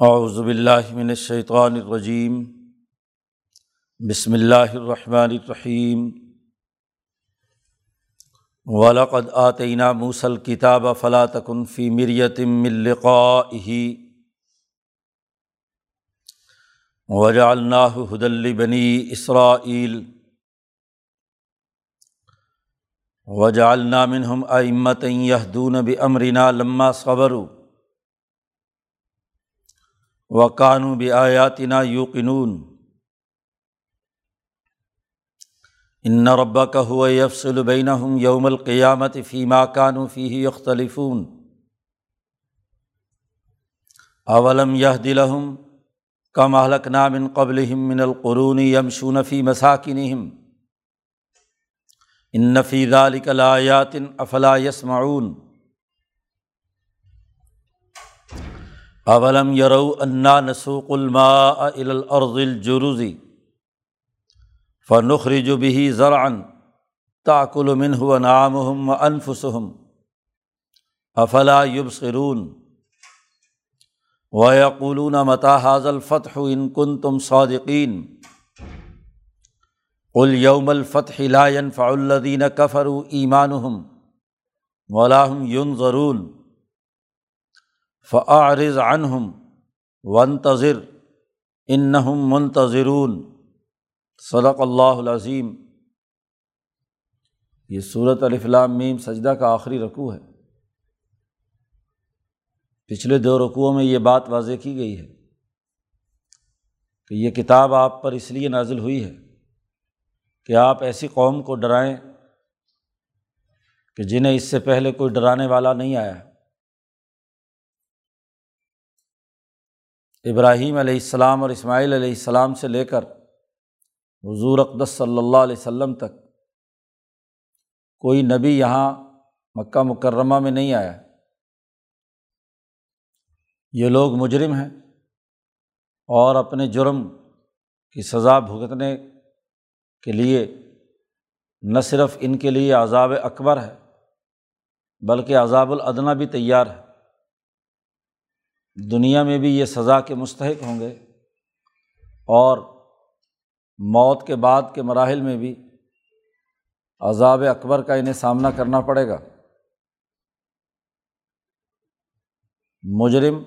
اعوذ باللہ من الشیطان الرجیم بسم اللہ الرحمن الرحیم ولقد آتینہ موسل کتاب فلا تکن فی مریتم من لقائه وجعلناہ هدى لبنی اسرائیل وجعلنا منہم ائمة یہدون بامرنا لما صبروا و قانو آیاتنا یوقنون ان ربا کا ہو یفسل بین ہوں یوم القیامت فیما کانو فی اختلفون اولم یہ دلہم کم اہلک نامن قبل من القرون یمشون فی مساکن ان نفی ذالک الایات افلا یسمعون اولم یرو انا نسوق الماء الى الارض الجرزی فنخرج به زرعا تاکل منه انعامهم وانفسهم افلا يبصرون ويقولون متى هذا الفتح ان كنتم صادقين قل يوم الفتح لا ينفع الذين كفروا ایمانهم ولا هم ينظرون فعارض عنہم ونتظر انہم منتظرون۔ صدق اللہ العظیم۔ یہ صورت الفلام میم سجدہ کا آخری رقوع ہے۔ پچھلے دو رقوعوں میں یہ بات واضح کی گئی ہے کہ یہ کتاب آپ پر اس لیے نازل ہوئی ہے کہ آپ ایسی قوم کو ڈرائیں کہ جنہیں اس سے پہلے کوئی ڈرانے والا نہیں آیا۔ ابراہیم علیہ السلام اور اسماعیل علیہ السلام سے لے کر حضور اقدس صلی اللہ علیہ وسلم تک کوئی نبی یہاں مکہ مکرمہ میں نہیں آیا۔ یہ لوگ مجرم ہیں اور اپنے جرم کی سزا بھگتنے کے لیے نہ صرف ان کے لیے عذاب اکبر ہے، بلکہ عذاب العدنہ بھی تیار ہے۔ دنیا میں بھی یہ سزا کے مستحق ہوں گے اور موت کے بعد کے مراحل میں بھی عذاب اکبر کا انہیں سامنا کرنا پڑے گا۔ مجرم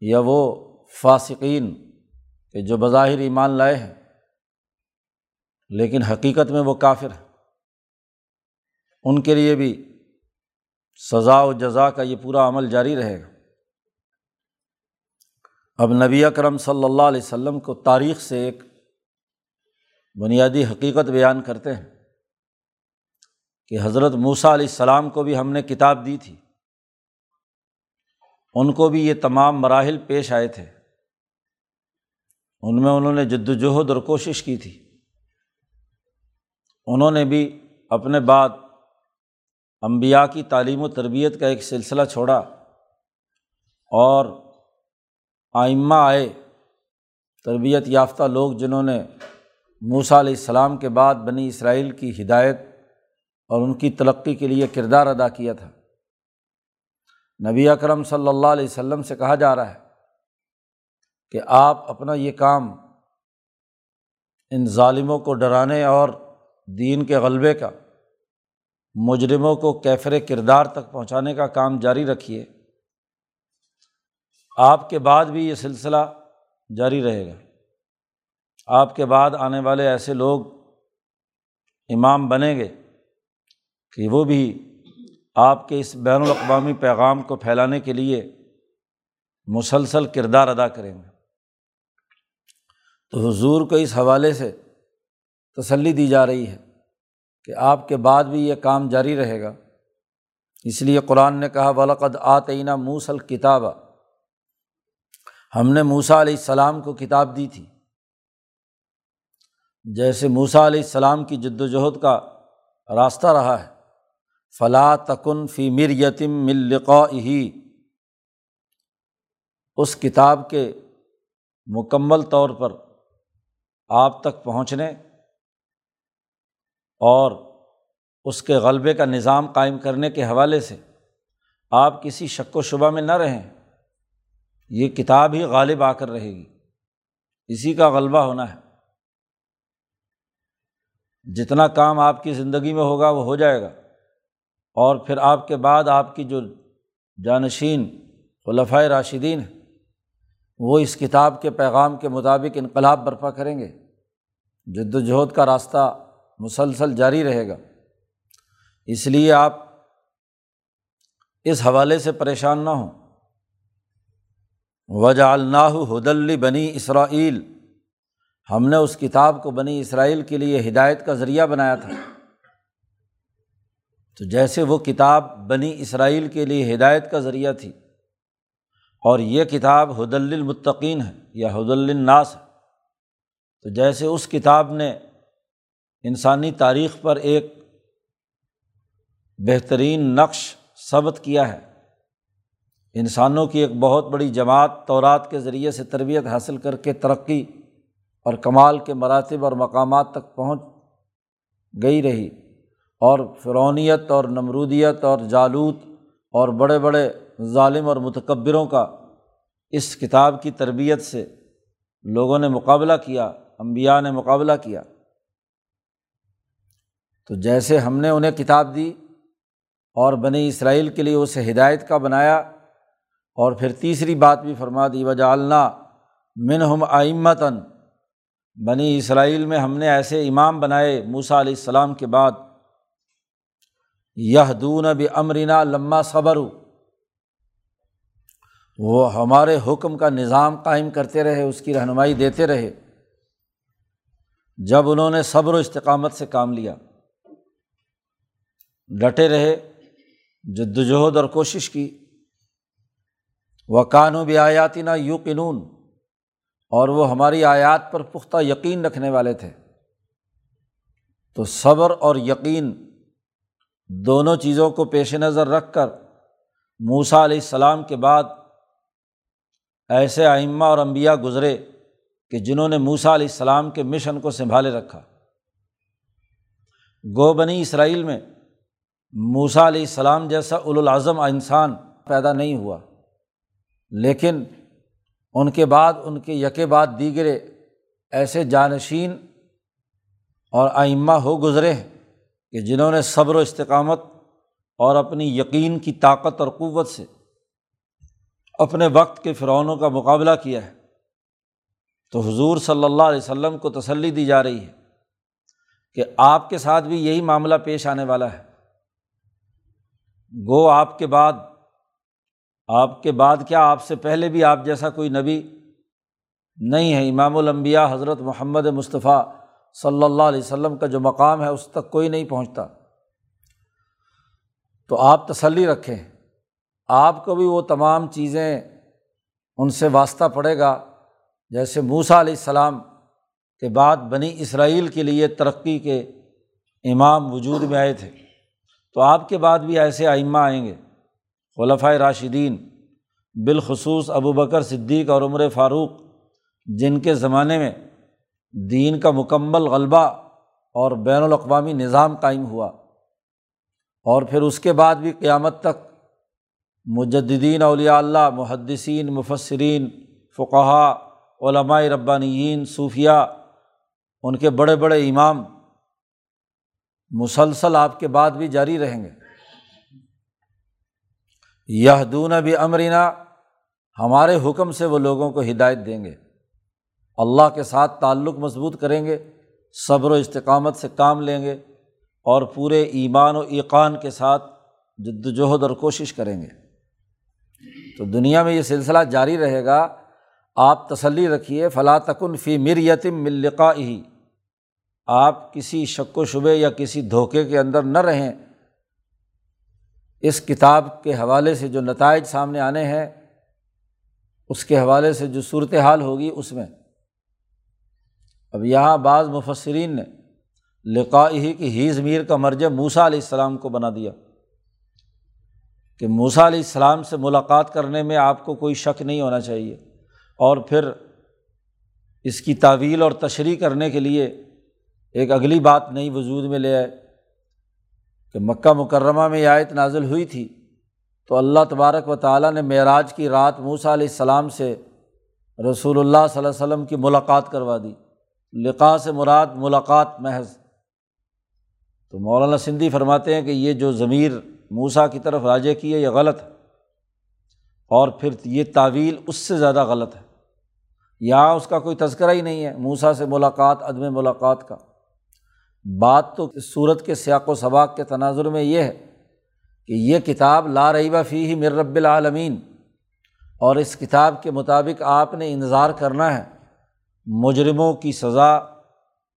یا وہ فاسقین کہ جو بظاہر ایمان لائے ہیں، لیکن حقیقت میں وہ کافر ہیں۔ ان کے لیے بھی سزا و جزا کا یہ پورا عمل جاری رہے گا۔ اب نبی اکرم صلی اللہ علیہ وسلم کو تاریخ سے ایک بنیادی حقیقت بیان کرتے ہیں کہ حضرت موسیٰ علیہ السلام کو بھی ہم نے کتاب دی تھی۔ ان کو بھی یہ تمام مراحل پیش آئے تھے۔ ان میں انہوں نے جد وجہد اور کوشش کی تھی۔ انہوں نے بھی اپنے بعد امبیا کی تعلیم و تربیت کا ایک سلسلہ چھوڑا اور آئمہ آئے، تربیت یافتہ لوگ جنہوں نے موسا علیہ السلام کے بعد بنی اسرائیل کی ہدایت اور ان کی ترقی کے لیے کردار ادا کیا تھا۔ نبی اکرم صلی اللہ علیہ وسلم سے کہا جا رہا ہے کہ آپ اپنا یہ کام ان ظالموں کو ڈرانے اور دین کے غلبے کا، مجرموں کو کیفر کردار تک پہنچانے کا کام جاری رکھیے۔ آپ کے بعد بھی یہ سلسلہ جاری رہے گا۔ آپ کے بعد آنے والے ایسے لوگ امام بنیں گے کہ وہ بھی آپ کے اس بین الاقوامی پیغام کو پھیلانے کے لیے مسلسل کردار ادا کریں گے۔ تو حضور کو اس حوالے سے تسلی دی جا رہی ہے کہ آپ کے بعد بھی یہ کام جاری رہے گا۔ اس لیے قرآن نے کہا، ولقد آتعینہ موسل کتابہ ہم نے موسا علیہ السلام کو کتاب دی تھی۔ جیسے موسا علیہ السلام کی جد وجہد کا راستہ رہا ہے۔ فلاں تکن فی مر یتم ملقا ہی اس کتاب کے مکمل طور پر آپ تک پہنچنے اور اس کے غلبے کا نظام قائم کرنے کے حوالے سے آپ کسی شک و شبہ میں نہ رہیں۔ یہ کتاب ہی غالب آ کر رہے گی۔ اسی کا غلبہ ہونا ہے۔ جتنا کام آپ کی زندگی میں ہوگا وہ ہو جائے گا۔ اور پھر آپ کے بعد آپ کی جو جانشین خلفۂ راشدین ہیں، وہ اس کتاب کے پیغام کے مطابق انقلاب برپا کریں گے۔ جد وجہد کا راستہ مسلسل جاری رہے گا۔ اس لیے آپ اس حوالے سے پریشان نہ ہوں۔ وجہ الناح حدلی بنی اسرائیل ہم نے اس کتاب کو بنی اسرائیل کے لیے ہدایت کا ذریعہ بنایا تھا۔ تو جیسے وہ کتاب بنی اسرائیل کے لیے ہدایت کا ذریعہ تھی، اور یہ کتاب حد المطقین ہے، یا حد الناس ہے۔ تو جیسے اس کتاب نے انسانی تاریخ پر ایک بہترین نقش ثبت کیا ہے انسانوں کی ایک بہت بڑی جماعت تورات کے ذریعے سے تربیت حاصل کر کے ترقی اور کمال کے مراتب اور مقامات تک پہنچ گئی رہی اور فرونیت اور نمرودیت اور جالوت اور بڑے بڑے ظالم اور متکبروں کا اس کتاب کی تربیت سے لوگوں نے مقابلہ کیا امبیا نے مقابلہ کیا۔ تو جیسے ہم نے انہیں کتاب دی اور بنی اسرائیل کے لیے اسے ہدایت کا بنایا اور پھر تیسری بات بھی فرما دی وجالنا من ہم آئمتاً بنی اسرائیل میں ہم نے ایسے امام بنائے موسا علیہ السلام کے بعد۔ یہ دون اب امرینا لمہ صبر وہ ہمارے حکم کا نظام قائم کرتے رہے، اس کی رہنمائی دیتے رہے۔ جب انہوں نے صبر و استقامت سے کام لیا، ڈٹے رہے جد وجہد اور کوشش کی۔ وہ قانو بھی آیاتی نہ یو قنون اور وہ ہماری آیات پر پختہ یقین رکھنے والے تھے۔ تو صبر اور یقین دونوں چیزوں کو پیش نظر رکھ کر موسا علیہ السلام کے بعد ایسے آئمہ اور امبیا گزرے کہ جنہوں نے موسا علیہ السلام کے مشن کو سنبھالے رکھا۔ گو بنی اسرائیل میں موسا علیہ السلام جیسا الاظم انسان پیدا نہیں ہوا۔ لیکن ان کے بعد، ان کے یکے بعد دیگرے ایسے جانشین اور آئمہ ہو گزرے ہیں کہ جنہوں نے صبر و استقامت اور اپنی یقین کی طاقت اور قوت سے اپنے وقت کے فرعونوں کا مقابلہ کیا ہے۔ تو حضور صلی اللہ علیہ وسلم کو تسلی دی جا رہی ہے کہ آپ کے ساتھ بھی یہی معاملہ پیش آنے والا ہے۔ گو آپ کے بعد آپ کے بعد کیا آپ سے پہلے بھی آپ جیسا کوئی نبی نہیں ہے؟ امام الانبیاء حضرت محمد مصطفیٰ صلی اللہ علیہ وسلم کا جو مقام ہے اس تک کوئی نہیں پہنچتا۔ تو آپ تسلی رکھیں۔ آپ کو بھی وہ تمام چیزیں ان سے واسطہ پڑے گا۔ جیسے موسا علیہ السلام کے بعد بنی اسرائیل کے لیے ترقی کے امام وجود میں آئے تھے۔ تو آپ کے بعد بھی ایسے آئمہ آئیں گے۔ خلفۂ راشدین، بالخصوص ابو بکر صدیق اور عمر فاروق، جن کے زمانے میں دین کا مکمل غلبہ اور بین الاقوامی نظام قائم ہوا، اور پھر اس کے بعد بھی قیامت تک مجدین اولیاء اللہ، محدثین مفصرین فقہ علماء ربانیین صوفیہ ان کے بڑے بڑے امام مسلسل آپ کے بعد بھی جاری رہیں گے۔ یہ دون بھی امرینا ہمارے حکم سے وہ لوگوں کو ہدایت دیں گے۔ اللہ کے ساتھ تعلق مضبوط کریں گے، صبر و استقامت سے کام لیں گے اور پورے ایمان و ایقان کے ساتھ جد وجہد اور کوشش کریں گے۔ تو دنیا میں یہ سلسلہ جاری رہے گا، آپ تسلی رکھیے فلاں تکن فی مر یتم ملقا ہی آپ کسی شک و شبے یا کسی دھوکے کے اندر نہ رہیں۔ اس کتاب کے حوالے سے جو نتائج سامنے آنے ہیں، اس کے حوالے سے جو صورت حال ہوگی، اس میں۔ اب یہاں بعض مفسرین نے لقائی کی ہیز میر کا مرج موسا علیہ السلام کو بنا دیا۔ کہ موسا علیہ السلام سے ملاقات کرنے میں آپ کو کوئی شک نہیں ہونا چاہیے۔ اور پھر اس کی تعویل اور تشریح کرنے کے لیے ایک اگلی بات نئی وجود میں لے آئے۔ کہ مکہ مکرمہ میں یہ آیت نازل ہوئی تھی، تو اللہ تبارک و تعالیٰ نے معراج کی رات موسا علیہ السلام سے رسول اللہ صلی اللہ علیہ وسلم کی ملاقات کروا دی۔ لقا سے مراد ملاقات محض۔ تو مولانا سندھی فرماتے ہیں کہ یہ جو ضمیر موسا کی طرف راجے کی ہے، یہ غلط ہے۔ اور پھر یہ تعویل اس سے زیادہ غلط ہے۔ یہاں اس کا کوئی تذکرہ ہی نہیں ہے موسا سے ملاقات، عدم ملاقات کا۔ بات تو صورت کے سیاق و سباق کے تناظر میں یہ ہے کہ یہ کتاب لا رعیبہ فی ہی مر رب العالمین اور اس کتاب کے مطابق آپ نے انتظار کرنا ہے، مجرموں کی سزا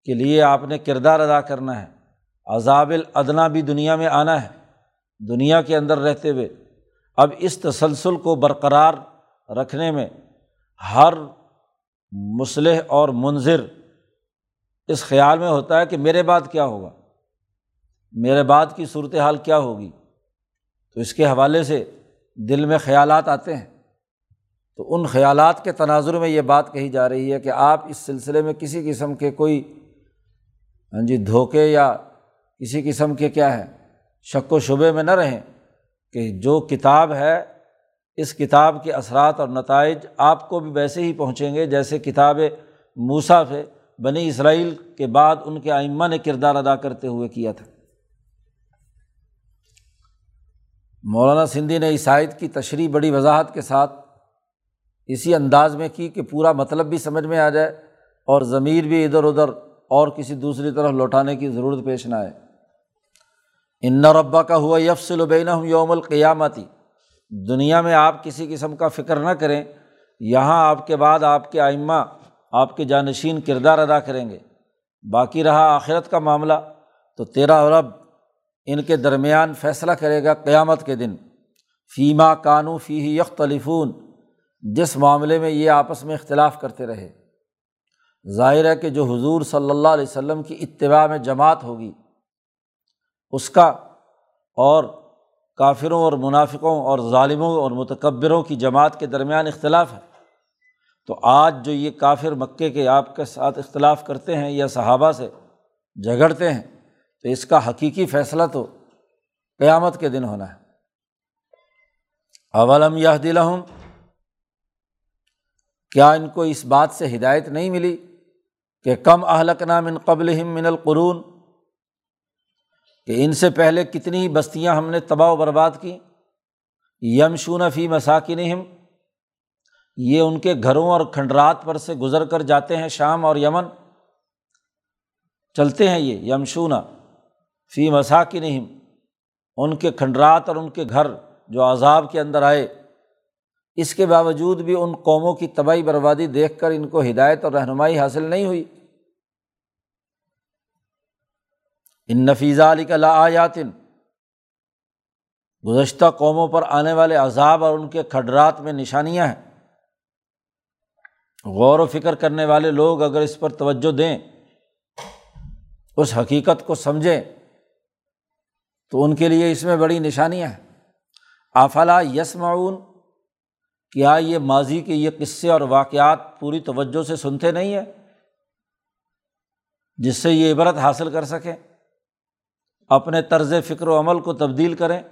کے لیے آپ نے کردار ادا کرنا ہے، عذاب الادنا بھی دنیا میں آنا ہے، دنیا کے اندر رہتے ہوئے۔ اب اس تسلسل کو برقرار رکھنے میں ہر مسلح اور منظر اس خیال میں ہوتا ہے کہ میرے بعد کیا ہوگا؟ میرے بعد کی صورت حال کیا ہوگی؟ تو اس کے حوالے سے دل میں خیالات آتے ہیں۔ تو ان خیالات کے تناظر میں یہ بات کہی جا رہی ہے کہ آپ اس سلسلے میں کسی قسم کے کوئی ہاں جی دھوکے یا کسی قسم کے کیا ہے، شک و شبے میں نہ رہیں کہ جو کتاب ہے، اس کتاب کے اثرات اور نتائج آپ کو بھی ویسے ہی پہنچیں گے جیسے کتاب موسا سے بنی اسرائیل کے بعد ان کے آئمہ نے کردار ادا کرتے ہوئے کیا تھا۔ مولانا سندھی نے عیسائیت کی تشریح بڑی وضاحت کے ساتھ اسی انداز میں کی کہ پورا مطلب بھی سمجھ میں آ جائے اور ضمیر بھی ادھر ادھر اور کسی دوسری طرف لوٹانے کی ضرورت پیش نہ آئے۔ ان ربا کا ہوا یفسل البین یوم القیامتی دنیا میں آپ کسی قسم کا فکر نہ کریں، یہاں آپ کے بعد آپ کے آئمہ آپ کے جانشین کردار ادا کریں گے۔ باقی رہا آخرت کا معاملہ، تو تیرا عرب ان کے درمیان فیصلہ کرے گا قیامت کے دن۔ فیما کانو فی یک جس معاملے میں یہ آپس میں اختلاف کرتے رہے۔ ظاہر ہے کہ جو حضور صلی اللہ علیہ وسلم کی اتباع میں جماعت ہوگی، اس کا اور کافروں اور منافقوں اور ظالموں اور متکبروں کی جماعت کے درمیان اختلاف ہے۔ تو آج جو یہ کافر مکے کے آپ کے ساتھ اختلاف کرتے ہیں یا صحابہ سے جھگڑتے ہیں، تو اس کا حقیقی فیصلہ تو قیامت کے دن ہونا ہے۔ اولم یہ دلہم کیا ان کو اس بات سے ہدایت نہیں ملی کہ کم اہلک نام ان قبل من القرون؟ کہ ان سے پہلے کتنی بستیاں ہم نے تباہ و برباد کی؟ یمشون فی مساکن یہ ان کے گھروں اور کھنڈرات پر سے گزر کر جاتے ہیں شام اور یمن۔ چلتے ہیں یہ یمشونہ فی مساکن ان کے کھنڈرات اور ان کے گھر جو عذاب کے اندر آئے۔ اس کے باوجود بھی ان قوموں کی تباہی بربادی دیکھ کر ان کو ہدایت اور رہنمائی حاصل نہیں ہوئی۔ ان نفیزہ علی کا آیاتن گزشتہ قوموں پر آنے والے عذاب اور ان کے کھڈرات میں نشانیاں ہیں۔ غور و فکر کرنے والے لوگ اگر اس پر توجہ دیں، اس حقیقت کو سمجھیں، تو ان کے لیے اس میں بڑی نشانیاں ہیں۔ آفلا یس معاون کیا یہ ماضی کے یہ قصے اور واقعات پوری توجہ سے سنتے نہیں ہیں؟ جس سے یہ عبرت حاصل کر سکیں۔ اپنے طرز فکر و عمل کو تبدیل کریں۔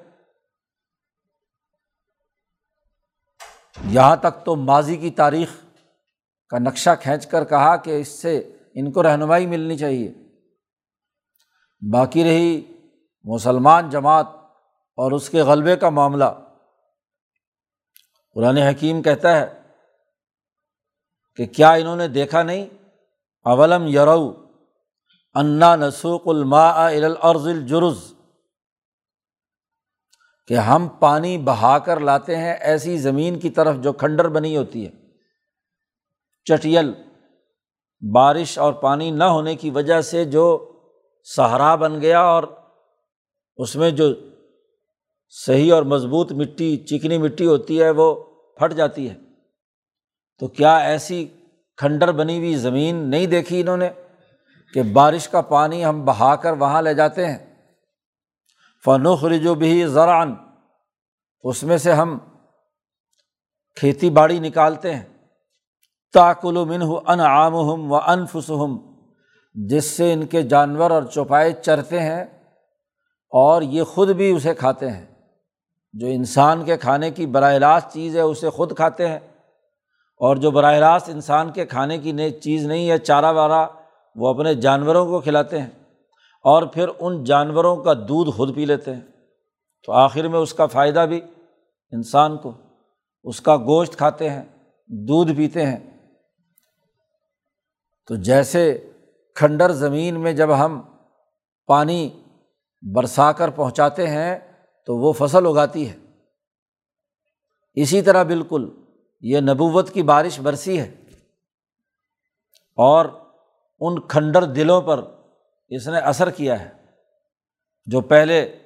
یہاں تک تو ماضی کی تاریخ کا نقشہ کھینچ کر کہا کہ اس سے ان کو رہنمائی ملنی چاہیے۔ باقی رہی مسلمان جماعت اور اس کے غلبے کا معاملہ۔ قرآن حکیم کہتا ہے کہ کیا انہوں نے دیکھا نہیں؟ اولم یرو انا نسوق الما الارض الجرز۔ کہ ہم پانی بہا کر لاتے ہیں ایسی زمین کی طرف جو کھنڈر بنی ہوتی ہے۔ چٹیل۔ بارش اور پانی نہ ہونے کی وجہ سے جو سہارا بن گیا اور اس میں جو صحیح اور مضبوط مٹی، چکنی مٹی ہوتی ہے، وہ پھٹ جاتی ہے۔ تو کیا ایسی کھنڈر بنی ہوئی زمین نہیں دیکھی انہوں نے کہ بارش کا پانی ہم بہا کر وہاں لے جاتے ہیں؟ فنوخ رجو بھی زرعن اس میں سے ہم کھیتی باڑی نکالتے ہیں۔ تاکل من ان عام ہم و انفسم جس سے ان کے جانور اور چوپائے چرتے ہیں اور یہ خود بھی اسے کھاتے ہیں۔ جو انسان کے کھانے کی براہ راست چیز ہے، اسے خود کھاتے ہیں۔ اور جو براہ راست انسان کے کھانے کی نئی چیز نہیں ہے، چارہ وارہ، وہ اپنے جانوروں کو کھلاتے ہیں۔ اور پھر ان جانوروں کا دودھ خود پی لیتے ہیں۔ تو آخر میں اس کا فائدہ بھی انسان کو، اس کا گوشت کھاتے ہیں، دودھ پیتے ہیں۔ تو جیسے کھنڈر زمین میں جب ہم پانی برسا کر پہنچاتے ہیں تو وہ فصل اگاتی ہے۔ اسی طرح بالکل یہ نبوت کی بارش برسی ہے اور ان کھنڈر دلوں پر اس نے اثر کیا ہے جو پہلے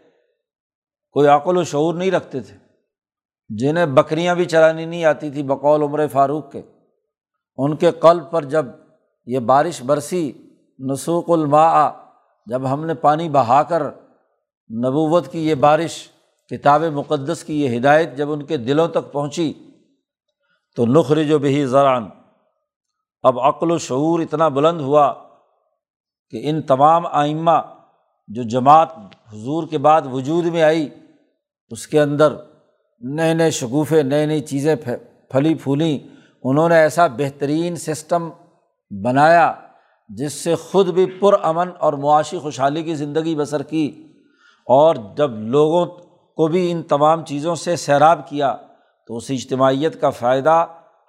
کوئی عقل و شعور نہیں رکھتے تھے، جنہیں بکریاں بھی چرانی نہیں آتی تھی بقول عمر فاروق کے۔ ان کے قلب پر جب یہ بارش برسی نسوق الماء، جب ہم نے پانی بہا کر نبوت کی یہ بارش، کتاب مقدس کی یہ ہدایت جب ان کے دلوں تک پہنچی، تو نخر جو بہی زران اب عقل و شعور اتنا بلند ہوا کہ ان تمام آئمہ جو جماعت حضور کے بعد وجود میں آئی، اس کے اندر نئے نئے شگوفے، نئے نئی چیزیں پھلی پھولیں۔ انہوں نے ایسا بہترین سسٹم بنایا، جس سے خود بھی پرامن اور معاشی خوشحالی کی زندگی بسر کی اور جب لوگوں کو بھی ان تمام چیزوں سے سیراب کیا تو اس اجتماعیت کا فائدہ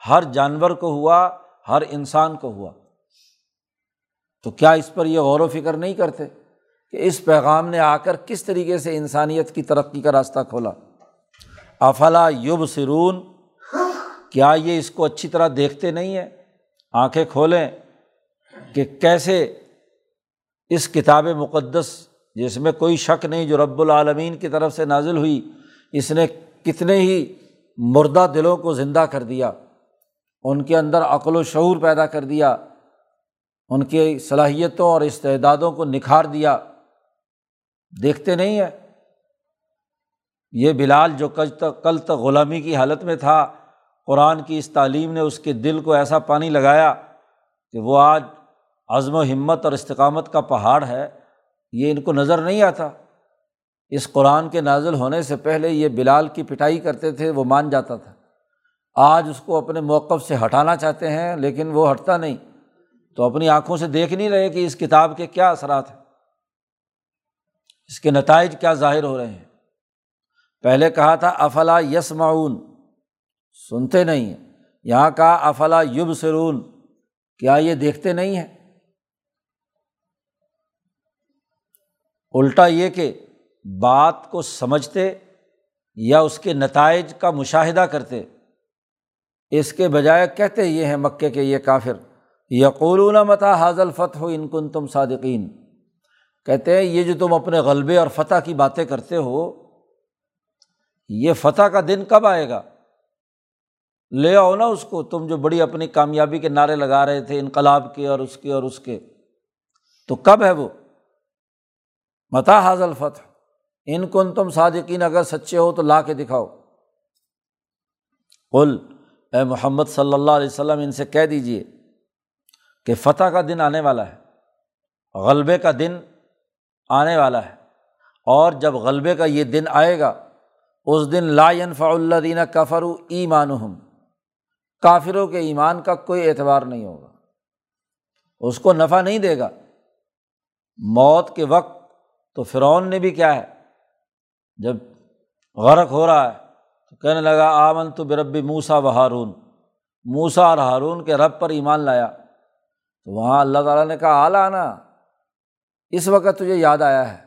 ہر جانور کو ہوا، ہر انسان کو ہوا۔ تو کیا اس پر یہ غور و فکر نہیں کرتے کہ اس پیغام نے آ کر کس طریقے سے انسانیت کی ترقی کا راستہ کھولا؟ افلا یوب سرون کیا یہ اس کو اچھی طرح دیکھتے نہیں ہیں؟ آنکھیں کھولیں کہ کیسے اس کتاب مقدس جس میں کوئی شک نہیں جو رب العالمین کی طرف سے نازل ہوئی، اس نے کتنے ہی مردہ دلوں کو زندہ کر دیا، ان کے اندر عقل و شعور پیدا کر دیا، ان کی صلاحیتوں اور استعدادوں کو نکھار دیا۔ دیکھتے نہیں ہیں؟ یہ بلال جو کل تک کل تک غلامی کی حالت میں تھا قرآن کی اس تعلیم نے اس کے دل کو ایسا پانی لگایا کہ وہ آج عزم و ہمت اور استقامت کا پہاڑ ہے، یہ ان کو نظر نہیں آتا۔ اس قرآن کے نازل ہونے سے پہلے یہ بلال کی پٹائی کرتے تھے، وہ مان جاتا تھا۔ آج اس کو اپنے موقف سے ہٹانا چاہتے ہیں، لیکن وہ ہٹتا نہیں۔ تو اپنی آنکھوں سے دیکھ نہیں رہے کہ اس کتاب کے کیا اثرات ہیں۔ اس کے نتائج کیا ظاہر ہو رہے ہیں۔ پہلے کہا تھا، افلا یس معاون سنتے نہیں ہیں۔ یہاں کہا افلا یب سرون کیا یہ دیکھتے نہیں ہیں؟ الٹا یہ کہ بات کو سمجھتے یا اس کے نتائج کا مشاہدہ کرتے، اس کے بجائے کہتے یہ ہیں مکے کے یہ کافر، یقولون متا حاضل فتح ہو ان کن تم صادقین۔ کہتے ہیں یہ جو تم اپنے غلبے اور فتح کی باتیں کرتے ہو، یہ فتح کا دن کب آئے گا؟ لے آؤ نا اس کو، تم جو بڑی اپنی کامیابی کے نعرے لگا رہے تھے، انقلاب کے اور اس کے اور اس کے۔ تو کب ہے وہ؟ متا حاضل فتح ان کن تم صادقین اگر سچے ہو تو لا کے دکھاؤ۔ کل اے محمد صلی اللہ علیہ وسلم، ان سے کہہ دیجیے کہ فتح کا دن آنے والا ہے، غلبے کا دن آنے والا ہے۔ اور جب غلبے کا یہ دن آئے گا، اس دن لا ینفع اللہ دینہ کفر ایمان ہم کافروں کے ایمان کا کوئی اعتبار نہیں ہوگا۔ اس کو نفع نہیں دے گا۔ موت کے وقت تو فرعون نے بھی کیا ہے؟ جب غرق ہو رہا ہے تو کہنے لگا آمن تو بربی موسا و ہارون۔ موسا اور ہارون کے رب پر ایمان لایا۔ تو وہاں اللہ تعالیٰ نے کہا اعلیٰ نا اس وقت تجھے یاد آیا ہے۔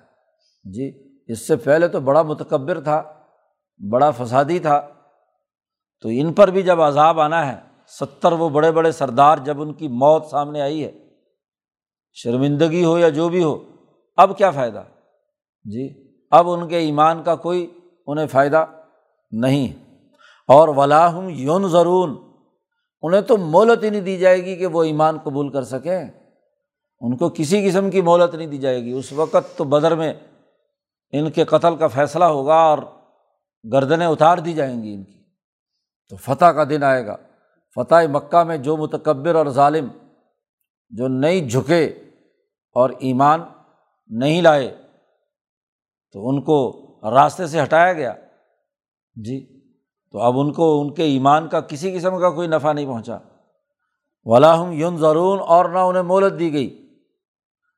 جی اس سے پہلے تو بڑا متکبر تھا، بڑا فسادی تھا۔ تو ان پر بھی جب عذاب آنا ہے، ستر وہ بڑے بڑے سردار جب ان کی موت سامنے آئی ہے، شرمندگی ہو یا جو بھی ہو، اب کیا فائدہ؟ جی اب ان کے ایمان کا کوئی انہیں فائدہ نہیں۔ اور ولاحم یون ضرون انہیں تو مولت ہی نہیں دی جائے گی کہ وہ ایمان قبول کر سکیں۔ ان کو کسی قسم کی مولت نہیں دی جائے گی۔ اس وقت تو بدر میں ان کے قتل کا فیصلہ ہوگا اور گردنیں اتار دی جائیں گی ان کی۔ تو فتح کا دن آئے گا۔ فتح مکہ میں جو متکبر اور ظالم جو نہیں جھکے اور ایمان نہیں لائے، تو ان کو راستے سے ہٹایا گیا۔ جی تو اب ان کو ان کے ایمان کا کسی قسم کا کوئی نفع نہیں پہنچا۔ ولاحم یون ضرور اور نہ انہیں مولت دی گئی۔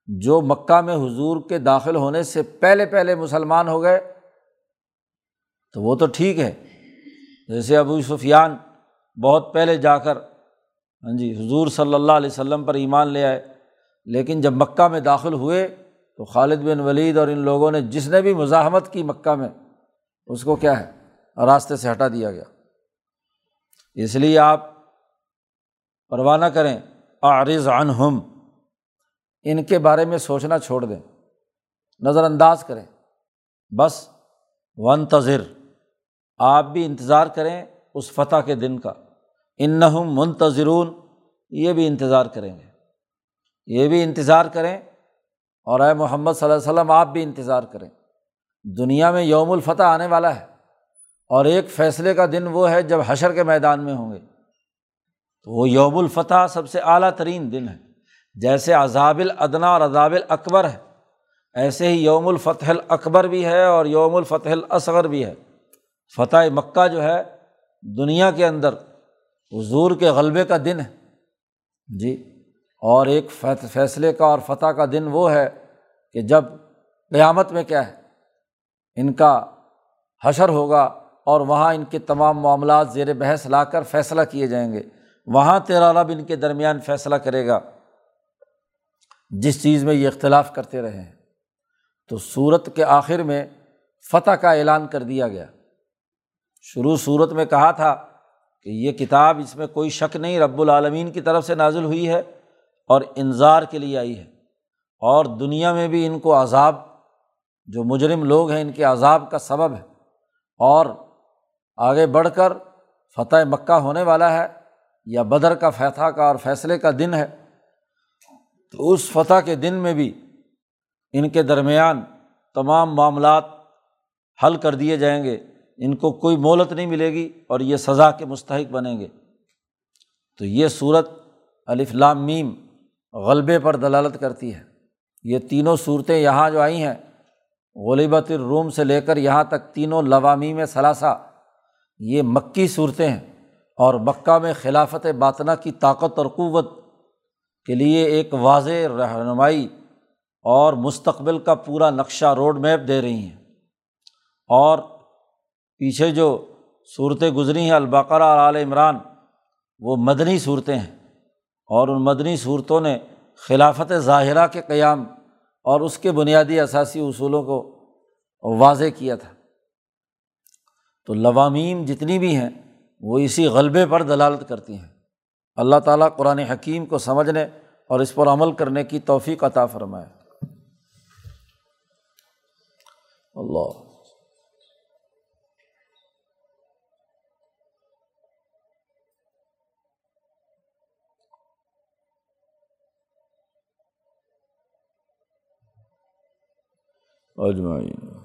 جو مکہ میں حضور کے داخل ہونے سے پہلے پہلے مسلمان ہو گئے، تو وہ تو ٹھیک ہے۔ جیسے ابو سفیان بہت پہلے جا کر ہاں جی حضور صلی اللہ علیہ وسلم پر ایمان لے آئے، لیکن جب مکہ میں داخل ہوئے تو خالد بن ولید اور ان لوگوں نے جس نے بھی مزاحمت کی مکہ میں، اس کو کیا ہے، راستے سے ہٹا دیا گیا۔ اس لیے آپ پروانہ کریں عارض عنہم، ان کے بارے میں سوچنا چھوڑ دیں نظر انداز کریں۔ بس ون تذر آپ بھی انتظار کریں اس فتح کے دن کا۔ ان منتظرون، یہ بھی انتظار کریں گے۔ یہ بھی انتظار کریں اور اے محمد صلی اللہ علیہ وسلم، آپ بھی انتظار کریں۔ دنیا میں یوم الفتح آنے والا ہے اور ایک فیصلے کا دن وہ ہے جب حشر کے میدان میں ہوں گے۔ تو وہ یوم الفتح سب سے اعلیٰ ترین دن ہے۔ جیسے عذاب الادنا اور عذاب الاکبر ہے، ایسے ہی یوم الفتح الاکبر بھی ہے اور یوم الفتح الاصغر بھی ہے۔ فتح مکہ جو ہے، دنیا کے اندر حضور کے غلبے کا دن ہے۔ جی اور ایک فیصلے کا اور فتح کا دن وہ ہے کہ جب قیامت میں کیا ہے، ان کا حشر ہوگا اور وہاں ان کے تمام معاملات زیر بحث لا کر فیصلہ کیے جائیں گے۔ وہاں تیرا رب ان کے درمیان فیصلہ کرے گا۔ جس چیز میں یہ اختلاف کرتے رہے ہیں۔ تو صورت کے آخر میں فتح کا اعلان کر دیا گیا۔ شروع صورت میں کہا تھا کہ یہ کتاب اس میں کوئی شک نہیں رب العالمین کی طرف سے نازل ہوئی ہے اور انظار کے لیے آئی ہے اور دنیا میں بھی ان کو عذاب، جو مجرم لوگ ہیں، ان کے عذاب کا سبب ہے۔ اور آگے بڑھ کر فتح مکہ ہونے والا ہے یا بدر کا فتح کا اور فیصلے کا دن ہے۔ تو اس فتح کے دن میں بھی ان کے درمیان تمام معاملات حل کر دیے جائیں گے۔ ان کو کوئی مولت نہیں ملے گی اور یہ سزا کے مستحق بنیں گے۔ تو یہ صورت الفلام میم غلبے پر دلالت کرتی ہے۔ یہ تینوں صورتیں یہاں جو آئی ہیں غلیبت الروم سے لے کر یہاں تک تینوں لوامی میں ثلاثہ، یہ مکی صورتیں ہیں اور مکہ میں خلافت باطنا کی طاقت اور قوت کے لیے ایک واضح رہنمائی اور مستقبل کا پورا نقشہ روڈ میپ دے رہی ہیں۔ اور پیچھے جو صورتیں گزری ہیں، البقرہ اور عال عمران، وہ مدنی صورتیں ہیں۔ اور ان مدنی صورتوں نے خلافت ظاہرہ کے قیام اور اس کے بنیادی اثاثی اصولوں کو واضح کیا تھا۔ تو لوامیم جتنی بھی ہیں، وہ اسی غلبے پر دلالت کرتی ہیں۔ اللہ تعالیٰ قرآن حکیم کو سمجھنے اور اس پر عمل کرنے کی توفیق عطا فرمائے۔ اللہ۔ اجمعین۔